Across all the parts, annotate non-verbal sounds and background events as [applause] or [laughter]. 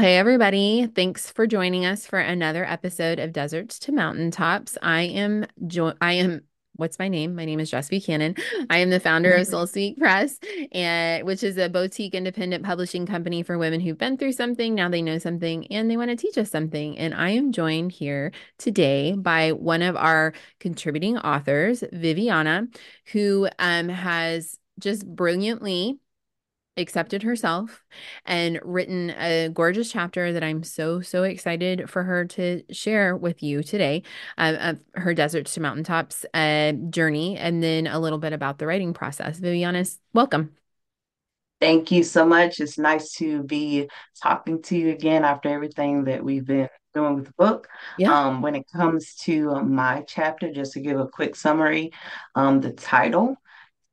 Hey, everybody. Thanks for joining us for another episode of Deserts to Mountaintops. I am, jo- I am, what's my name? My name is Jess Buchanan. I am the founder of [laughs] Soul Speak Press, and which is a boutique independent publishing company for women who've been through something, now they know something, and they want to teach us something. And I am joined here today by one of our contributing authors, Viviauna, who um, has just brilliantly accepted herself and written a gorgeous chapter that I'm so, so excited for her to share with you today uh, of her Deserts to Mountaintops uh, journey, and then a little bit about the writing process. Viviauna, welcome. Thank you so much. It's nice to be talking to you again after everything that we've been doing with the book. Yeah. Um, when it comes to my chapter, just to give a quick summary, um, the title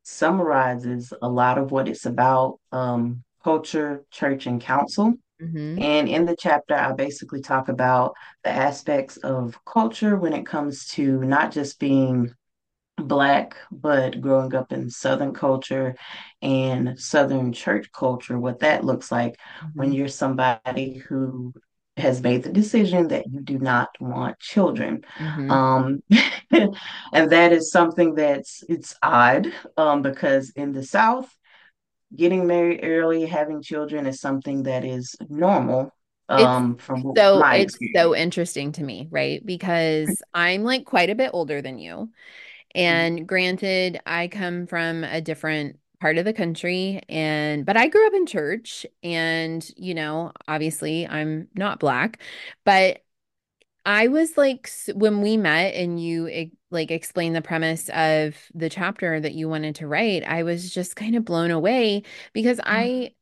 summarizes a lot of what it's about um, culture, church, and counsel. Mm-hmm. And in the chapter, I basically talk about the aspects of culture when it comes to not just being Black, but growing up in Southern culture and Southern church culture, what that looks like when Mm-hmm. you're somebody who has made the decision that you do not want children. Mm-hmm. Um, [laughs] and that is something that's it's odd um, because in the South, getting married early, having children is something that is normal um, from so it's experience. so interesting to me, right? Because [laughs] I'm like quite a bit older than you. And granted, I come from a different part of the country and but I grew up in church and you know, obviously I'm not black, but I was like when we met and you like explained the premise of the chapter that you wanted to write, I was just kind of blown away because mm. I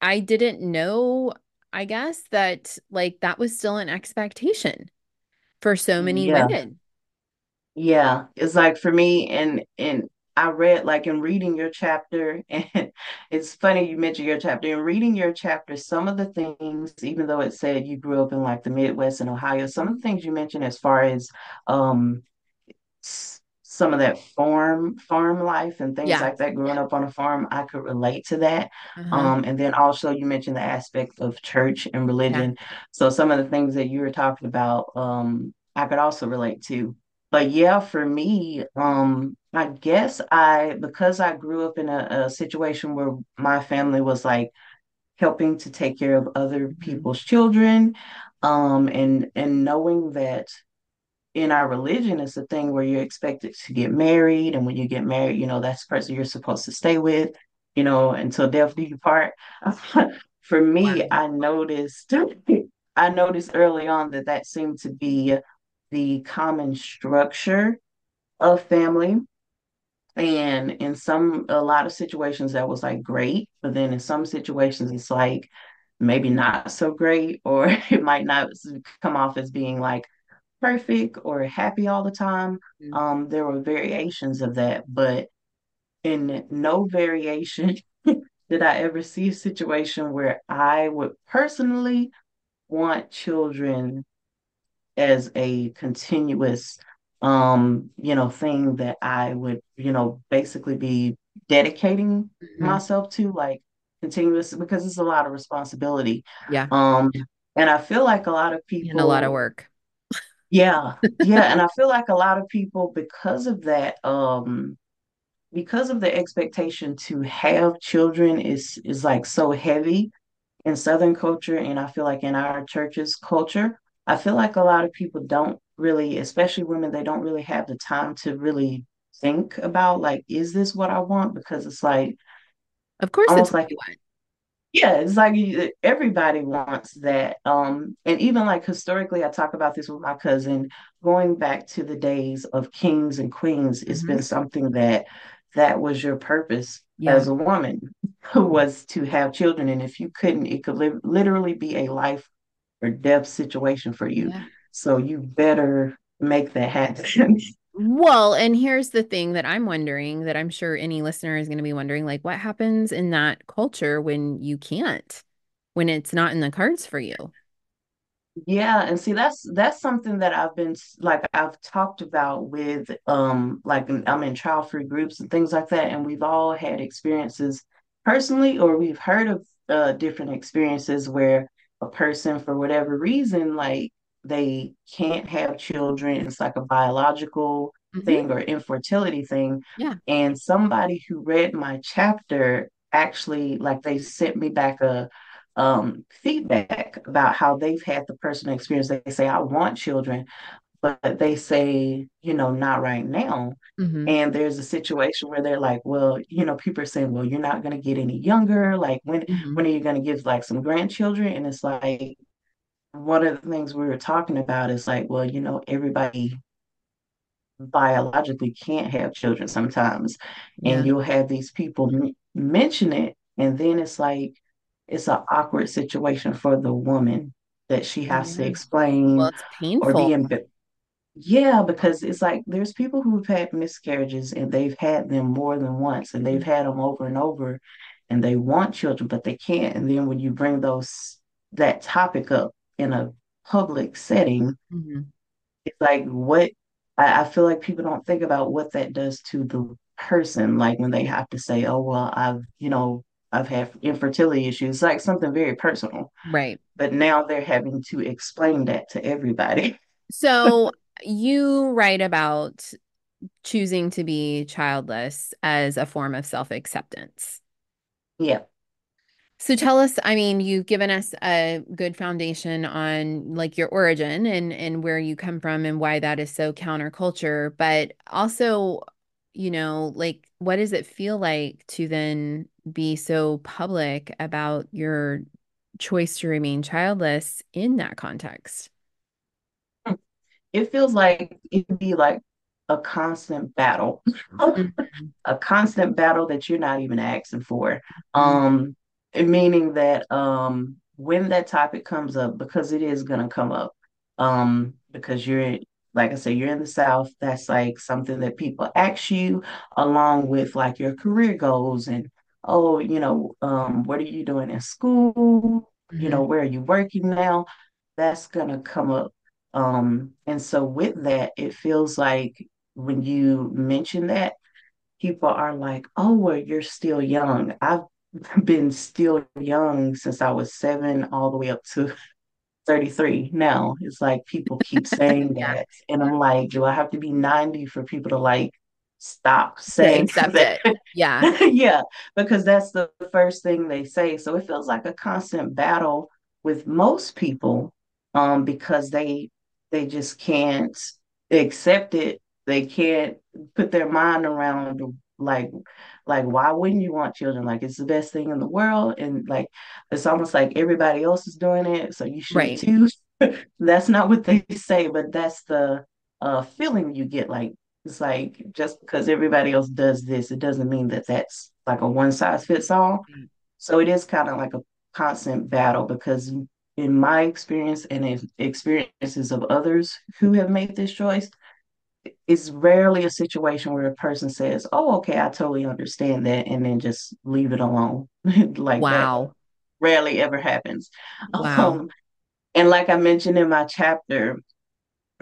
I didn't know, I guess that like that was still an expectation for so many Yeah. women. Yeah, it's like for me, and and I read like in reading your chapter, [laughs] and it's funny you mentioned your chapter. In reading your chapter, some of the things, even though it said you grew up in like the Midwest and Ohio, some of the things you mentioned as far as um some of that farm farm life and things Yeah. like that, growing up on a farm, I could relate to that. Uh-huh. Um, and then also you mentioned the aspect of church and Yeah. religion. So some of the things that you were talking about, um, I could also relate to. But yeah, for me, um, I guess I because I grew up in a, a situation where my family was like helping to take care of other Mhm. people's children, um, and and knowing that in our religion it's a thing where you're expected to get married and when you get married you know that's the person you're supposed to stay with you know until death do you part [laughs] for me i noticed [laughs] i noticed early on that that seemed to be the common structure of family and in some a lot of situations that was like great but then in some situations it's like maybe not so great [laughs] or it might not come off as being like perfect or happy all the time. Mhm. Um, there were variations of that, but in no variation [laughs] did I ever see a situation where I would personally want children as a continuous um, you know, thing that I would, you know, basically be dedicating Mhm. myself to, like continuous because it's a lot of responsibility. Yeah. Um, and I feel like a lot of people. And a lot of work. Yeah, yeah, and I [laughs] feel like a lot of people, because of that, um, because of the expectation to have children is is like so heavy in Southern culture, and I feel like in our church's culture, I feel like a lot of people don't really, especially women, they don't really have the time to really think about like, is this what I want? Because it's like Of course it's like yeah, it's like everybody wants that. Um, and even like historically, I talk about this with my cousin, going back to the days of kings and queens, it's hmm been something that that was your purpose Yeah. as a woman who [laughs] was to have children. And if you couldn't, it could li literally be a life or death situation for you. Yeah. So you better make that happen. [laughs] Well, and here's the thing that I'm wondering that I'm sure any listener is going to be wondering, like, what happens in that culture when you can't, when it's not in the cards for you? Yeah, and see that's that's something that I've been like I've talked about with um like I'm in child-free groups and things like that, and we've all had experiences personally, or we've heard of uh different experiences where a person for whatever reason, like they can't have children. It's like a biological hmm thing or infertility thing. Yeah. And somebody who read my chapter actually, like, they sent me back a um, feedback about how they've had the personal experience. They say, I want children, but they say, you know, not right now. hmm And there's a situation where they're like, well, you know, people are saying, well, you're not going to get any younger. Like, when hmm when are you going to give like some grandchildren? And it's like one of the things we were talking about is like, well, you know, everybody biologically can't have children sometimes, and you'll have these people m- mention it, and then it's like it's an awkward situation for the woman that she has to Yeah. Well, explain it's or be painful. in yeah, because it's like there's people who've had miscarriages and they've had them more than once and they've Mhm. had them over and over and they want children, but they can't. And then when you bring those that topic up in a public setting, Mhm. it's like what I, I feel like people don't think about what that does to the person, like when they have to say, Oh, well, I've, you know, I've had infertility issues, like something very personal. Right. But now they're having to explain that to everybody. So you write about choosing to be childless as a form of self-acceptance. Yeah. So tell us, I mean, you've given us a good foundation on like your origin and and where you come from and why that is so counterculture, but also, you know, like what does it feel like to then be so public about your choice to remain childless in that context? It feels like it'd be like a constant battle, Mhm. [laughs] a constant battle that you're not even asking for. Mhm. Um, meaning that um, when that topic comes up, because it is gonna come up, um, because you're like I said, you're in the South. That's like something that people ask you, along with like your career goals and oh, you know, um, what are you doing in school? You know, Mhm. where are you working now? That's gonna come up um, and so with that, it feels like when you mention that, people are like, oh, well, you're still young. I've [laughs] been still young since I was seven all the way up to [laughs] 33 now. It's like people keep [laughs] saying that. And I'm like, do I have to be 90 for people to like stop saying that? it. Yeah. Yeah, because that's the first thing they say. So it feels like a constant battle with most people, um, because they they just can't accept it. They can't put their mind around like like why wouldn't you want children? Like it's the best thing in the world. And like it's almost like everybody else is doing it, so you should Right. too. [laughs] That's not what they say, but that's the uh feeling you get like it's like just because everybody else does this, it doesn't mean that that's like a one size fits all. So it is kind of like a constant battle because in my experience and in experiences of others who have made this choice, it's rarely a situation where a person says, "Oh, okay, I totally understand that," and then just leave it alone. [laughs] like that Wow. rarely ever happens. Wow. Um, and like I mentioned in my chapter,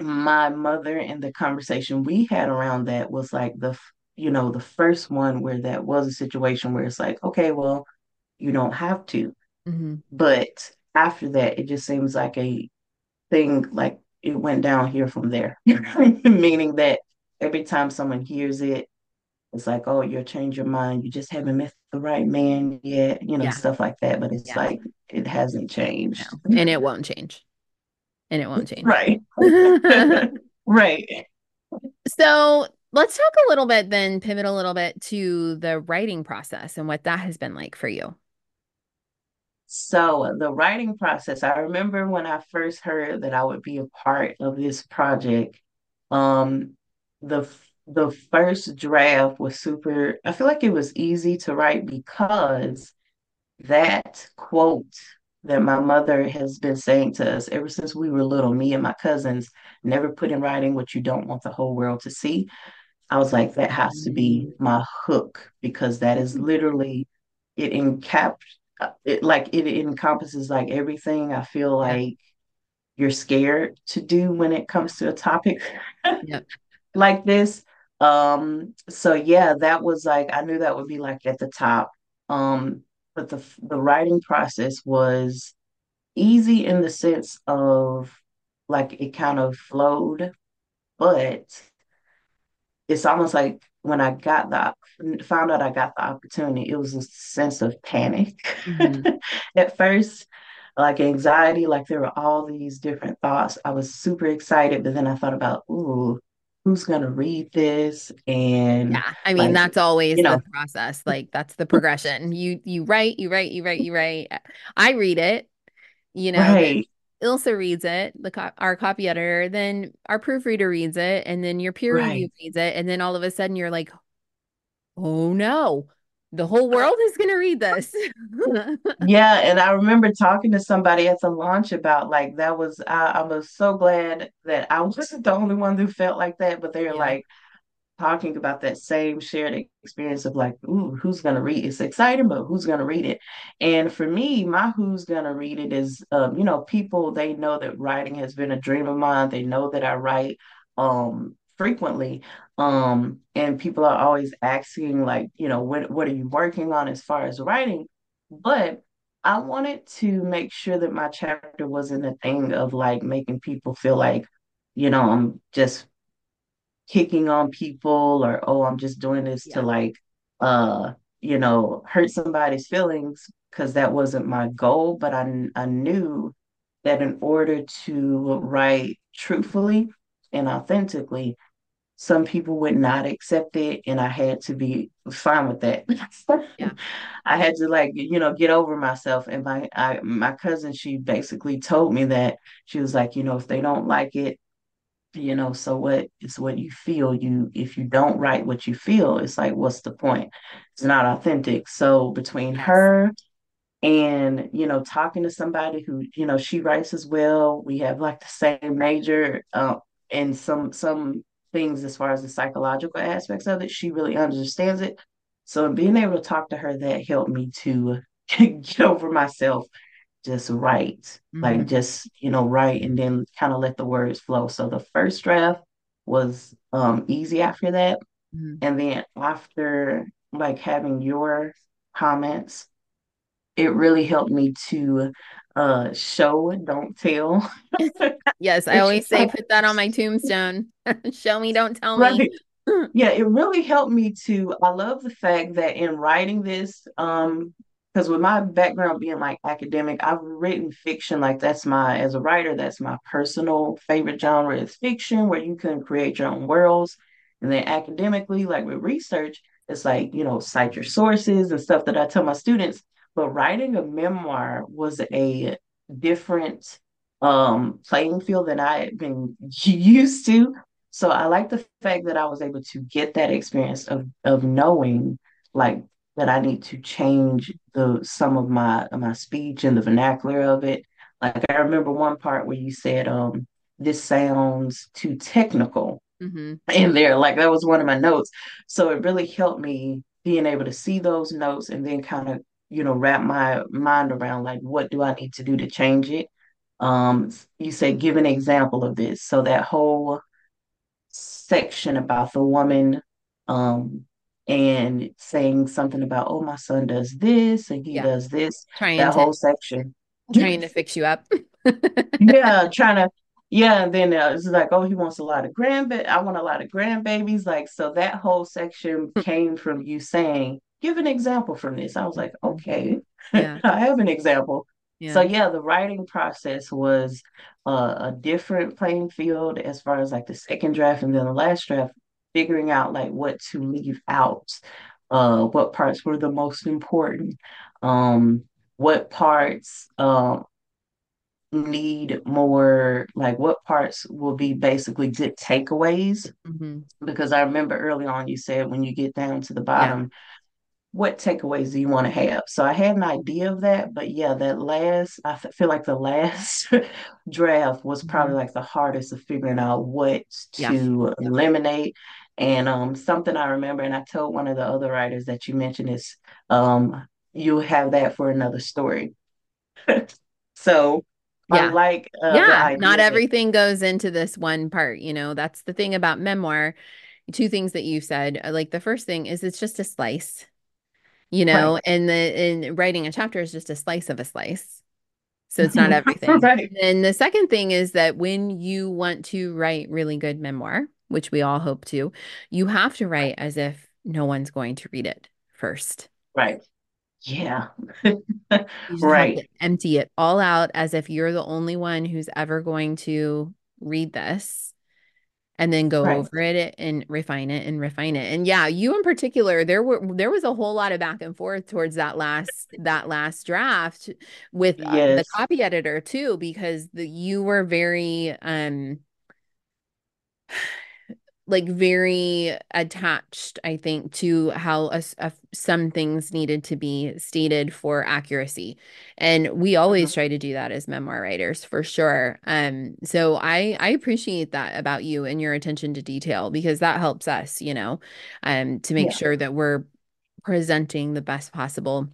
my mother and the conversation we had around that was like the, you know, the first one where that was a situation where it's like, okay, well, you don't have to. hmm But after that, it just seems like a thing, like it went down here from there, [laughs] meaning that every time someone hears it, it's like, oh, you'll change your mind. You just haven't met the right man yet, you know, Yeah. stuff like that. But it's Yeah. like, it hasn't No. changed. And it won't change. And it won't change. Right. [laughs] [laughs] right. So let's talk a little bit then, pivot a little bit to the writing process and what that has been like for you. So the writing process, I remember when I first heard that I would be a part of this project, um, the the first draft was super, I feel like it was easy to write because that quote that my mother has been saying to us ever since we were little, me and my cousins, never put in writing what you don't want the whole world to see. I was like, that has to be Mm. my hook because that is literally it encap it like it encompasses like everything I feel like you're scared to do when it comes to a topic [laughs] Yep. [laughs] like this. Um, so yeah, that was like I knew that would be like at the top. Um, but the the writing process was easy in the sense of like it kind of flowed, but it's almost like when I got the found out I got the opportunity, it was a sense of panic hmm [laughs] at first, like anxiety, like there were all these different thoughts. I was super excited, but then I thought about, ooh, who's gonna read this? And Yeah, I mean like, that's always you the process. Like that's the progression. You you write, you write, you write, you write. I read it, you know, right, Ilsa reads it, the co our copy editor, then our proofreader reads it, and then your peer review reads it, and then all of a sudden you're like, oh no, the whole uh, world is gonna read this. [laughs] Yeah, and I remember talking to somebody at the launch about like that was I, I was so glad that I wasn't the only one who felt like that, but they were Yeah, like talking about that same shared experience of like, ooh, who's gonna read? It's exciting, but who's gonna read it? And for me, my who's gonna read it is, um, you know, people they know that writing has been a dream of mine. They know that I write um frequently. Um, and people are always asking, like, you know, what what are you working on as far as writing? But I wanted to make sure that my chapter wasn't a thing of like making people feel like, you know, I'm just picking on people or oh I'm just doing this to like uh you know hurt somebody's feelings because that wasn't my goal but I I knew that in order to write truthfully and authentically some people would not accept it and I had to be fine with that. [laughs] yeah, I had to like you know get over myself and my I, my cousin she basically told me that she was like you know if they don't like it you know so what it's what you feel. You if you don't write what you feel it's like what's the point? It's not authentic. So between her and you know talking to somebody who you know she writes as well we have like the same major uh, and some some things as far as the psychological aspects of it she really understands it. So being able to talk to her that helped me to [laughs] get over myself just write, like hmm just, you know, write and then kind of let the words flow. So the first draft was um easy after that. hmm And then after like having your comments, it really helped me to uh show, don't tell. [laughs] Yes, I [laughs] always say put that on my [laughs] tombstone. Show me, don't tell me. Yeah, it really helped me to. I love the fact that in writing this, um, because with my background being like academic, I've written fiction. Like that's my, as a writer, that's my personal favorite genre is fiction, where you can create your own worlds. And then academically, like with research, it's like, you know, cite your sources and stuff that I tell my students. But writing a memoir was a different um playing field than I had been [laughs] used to so I like the fact that I was able to get that experience of of knowing like that I need to change the some of my my speech and the vernacular of it. Like I remember one part where you said, um, this sounds too technical hmm in there. Like that was one of my notes. So it really helped me being able to see those notes and then kind of, you know, wrap my mind around like what do I need to do to change it. Um, you said give an example of this. So that whole section about the woman um and saying something about oh my son does this and he Yeah, does this trying that to whole section. trying to fix you up. [laughs] yeah trying to yeah and then uh, it's like oh he wants a lot of grandbaby I want a lot of grandbabies like so that whole section came from you saying give an example from this. I was like okay. Yeah, [laughs] I have an example. So yeah. yeah the writing process was uh, a different playing field as far as like the second draft and then the last draft figuring out like what to leave out uh what parts were the most important um what parts um need more like what parts will be basically good takeaways hmm because I remember early on you said when you get down to the Yeah. bottom what takeaways do you want to have? So I had an idea of that, but yeah, that last, I feel like the [laughs] last draft was probably hmm like the hardest of figuring out what Yeah. to eliminate. And um, something I remember, and I told one of the other writers that you mentioned is um, you'll have that for another story. [laughs] So I Yeah. like uh, Yeah. Not everything goes into this one part. You know, that's the thing about memoir. Two things that you said. uh, Like the first thing is it's just a slice, you right, know, and the and writing a chapter is just a slice of a slice. So it's not [laughs] everything. Right. And the second thing is that when you want to write really good memoir, which we all hope to, you have to write as if no one's going to read it first. Right. Yeah. [laughs] You just have to Right. empty it all out as if you're the only one who's ever going to read this and then go Right. over it and refine it and refine it. And yeah, you in particular, there were there was a whole lot of back and forth towards that last that last draft with uh, the copy editor too, because the, you were very um like very attached, I think, to how a, a- some things needed to be stated for accuracy. And we always try to do that as memoir writers for sure. Um, so I I appreciate that about you and your attention to detail because that helps us, you know, um, to make Yeah. sure that we're presenting the best possible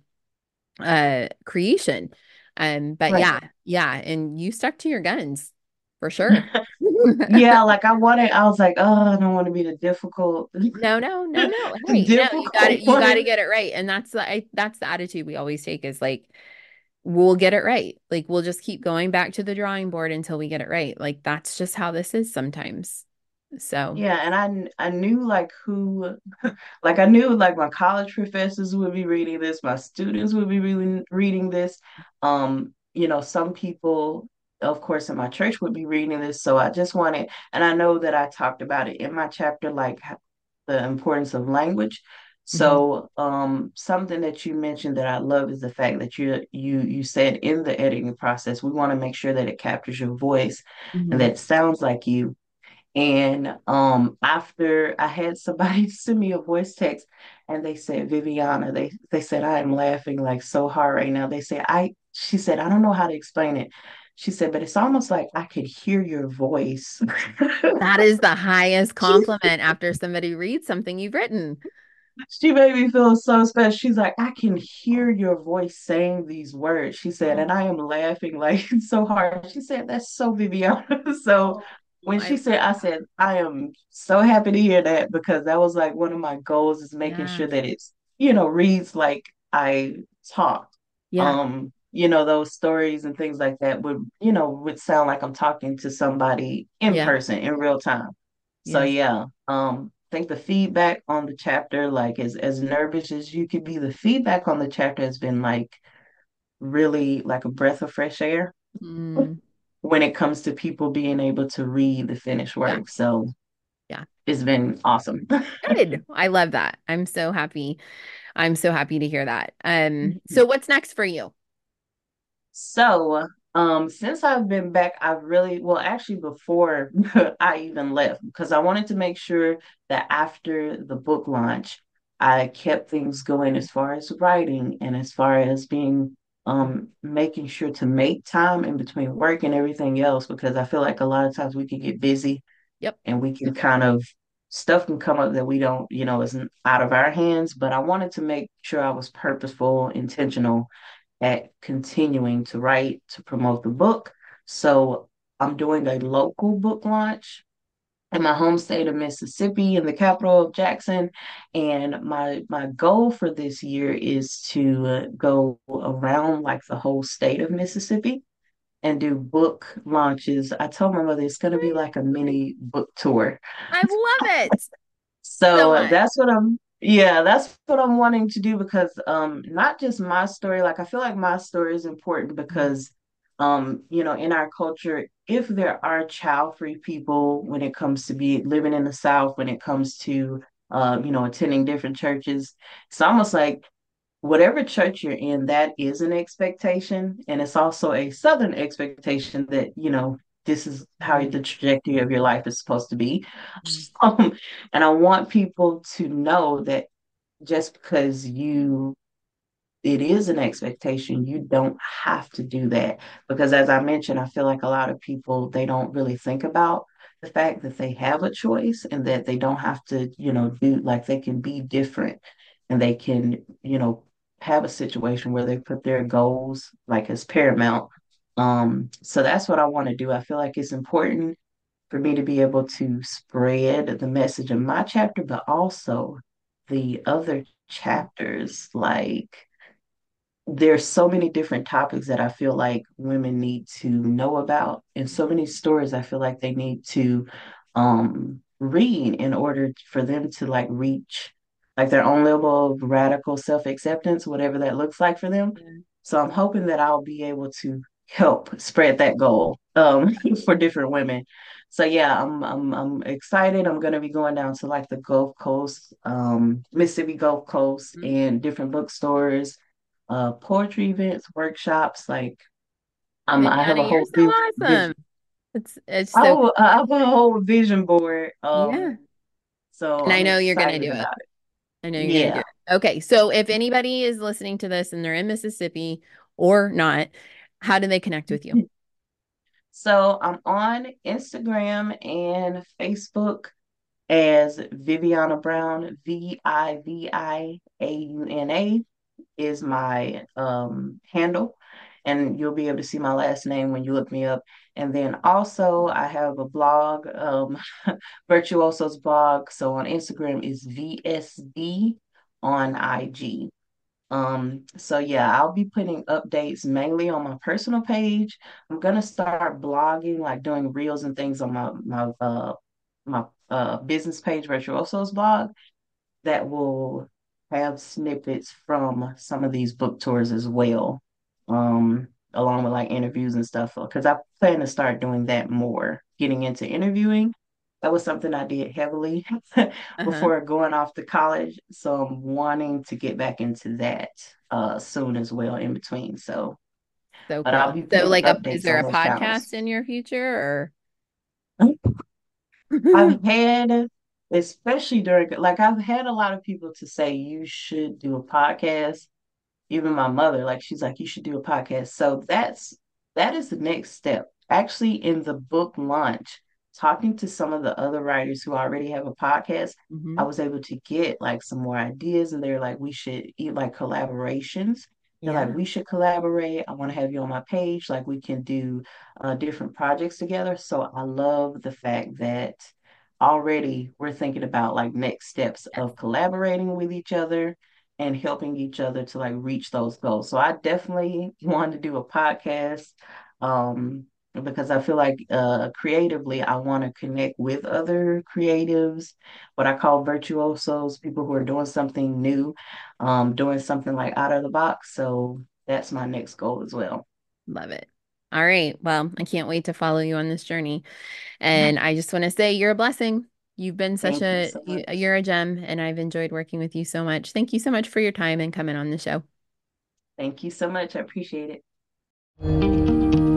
uh creation. Um, but Right. yeah, yeah, and you stuck to your guns for sure. [laughs] [laughs] Yeah, like I wanted, I was like, oh, I don't want to be the difficult, [laughs] No, no, no, no. [laughs] Hey, no, you got it. You got to get it right. And that's the I, that's the attitude we always take is like we'll get it right. Like we'll just keep going back to the drawing board until we get it right. Like that's just how this is sometimes. So, Yeah, and I I knew like who [laughs] like I knew like my college professors would be reading this, my students would be reading reading this. Um, you know, some people, of course, in my church would be reading this. So I just wanted, and I know that I talked about it in my chapter, like the importance of language. So, um, something that you mentioned that I love is the fact that you you you said in the editing process, we want to make sure that it captures your voice and mhm. that sounds like you. And um, after I had somebody [laughs] send me a voice text and they said, Viviauna, they they said, I am laughing like so hard right now. They said, I she said, I don't know how to explain it. She said, but it's almost like I could hear your voice. That is the highest [laughs] compliment after somebody reads something you've written. She made me feel so special. She's like, I can hear your voice saying these words. She said, and I Oh, am laughing [laughs] like so hard. She said, That's so Viviauna. [laughs] So oh, when she said, I said, I am so happy to hear that because that was like one of my goals is making Yeah. sure that it's, you know, reads like I talked. Yeah. Um, you know, those stories and things like that would, you know, would sound like I'm talking to somebody in Yeah. person in real time. So yeah, um, I think the feedback on the chapter, like as as nervous as you could be, the feedback on the chapter has been like really like a breath of fresh air Mm, [laughs] when it comes to people being able to read the finished yeah. work. So Yeah. it's been awesome. Good. [laughs] I love that. I'm so happy. I'm so happy to hear that. Um, so what's next for you? So, um, since I've been back, I've really, well, actually, before [laughs] I even left, because I wanted to make sure that after the book launch, I kept things going as far as writing and as far as being, um, making sure to make time in between work and everything else, because I feel like a lot of times we can get busy Yep. and we can kind of, stuff can come up that we don't, you know, isn't out of our hands. But I wanted to make sure I was purposeful, intentional at continuing to write to promote the book. So I'm doing a local book launch in my home state of Mississippi in the capital of Jackson. And my my goal for this year is to go around like the whole state of Mississippi and do book launches. I told my mother it's going to be like a mini book tour. I love it [laughs] so So that's what I'm, yeah, that's what I'm wanting to do because um not just my story, like I feel like my story is important because um, you know, in our culture, if there are child-free people when it comes to be living in the South, when it comes to uh, you know, attending different churches, it's almost like whatever church you're in, that is an expectation. And it's also a Southern expectation that, you know, this is how the trajectory of your life is supposed to be. Mhm. [laughs] Um, and I want people to know that just because you it is an expectation. You don't have to do that because, as I mentioned, I feel like a lot of people they don't really think about the fact that they have a choice and that they don't have to, you know, do like they can be different and they can, you know, have a situation where they put their goals like as paramount. Um, so that's what I want to do. I feel like it's important for me to be able to spread the message of my chapter, but also the other chapters, like there's so many different topics that I feel like women need to know about, and so many stories I feel like they need to um, read in order for them to like reach like their own level of radical self-acceptance, whatever that looks like for them. Yeah. So I'm hoping that I'll be able to help spread that goal um, [laughs] for different women. So yeah, I'm I'm I'm excited. I'm gonna be going down to like the Gulf Coast, um, Mississippi Gulf Coast, Mhm. and different bookstores uh poetry events, workshops. Like um I have a whole so vis awesome. vision. It's it's so Oh, I have a whole vision board. yeah. Um, so And I I'm know you're gonna do it. it. I know you're gonna do Yeah. it. Okay, so if anybody is listening to this and they're in Mississippi or not, how do they connect with you? So I'm on Instagram and Facebook as Viviauna Brown, V-I-V-I-A-U-N-A is my um handle. And you'll be able to see my last name when you look me up. And then also I have a blog, um, [laughs] Virtuoso's blog. So on Instagram is VSD on IG. Um, so yeah, I'll be putting updates mainly on my personal page. I'm gonna start blogging, like doing reels and things on my my uh my uh business page, Virtuoso's blog, that will have snippets from some of these book tours as well. Um, along with like interviews and stuff. Because I plan to start doing that more, getting into interviewing. That was something I did heavily [laughs] Uh-huh. before going off to college. So I'm wanting to get back into that uh soon as well in between. So, So but I'll cool. be So like a is there a podcast in your future or I've [laughs] had, especially during, like, I've had a lot of people to say you should do a podcast. Even my mother, like, she's like, you should do a podcast. So that's that is the next step. Actually, in the book launch, talking to some of the other writers who already have a podcast, I hmm was able to get like some more ideas, and they're like, we should eat like collaborations. They're like, we should collaborate. I want to have you on my page. Like, we can do uh, different projects together. So I love the fact that already we're thinking about like next steps of collaborating with each other and helping each other to like reach those goals. So I definitely [laughs] want to do a podcast um because I feel like uh creatively I want to connect with other creatives, what I call virtuosos, people who are doing something new, um doing something like out of the box. So that's my next goal as well. Love it. All right. Well, I can't wait to follow you on this journey. And I just want to say you're a blessing. You've been such Thank a you, you're a gem and I've enjoyed working with you so much. Thank you so much for your time and coming on the show. Thank you so much. I appreciate it.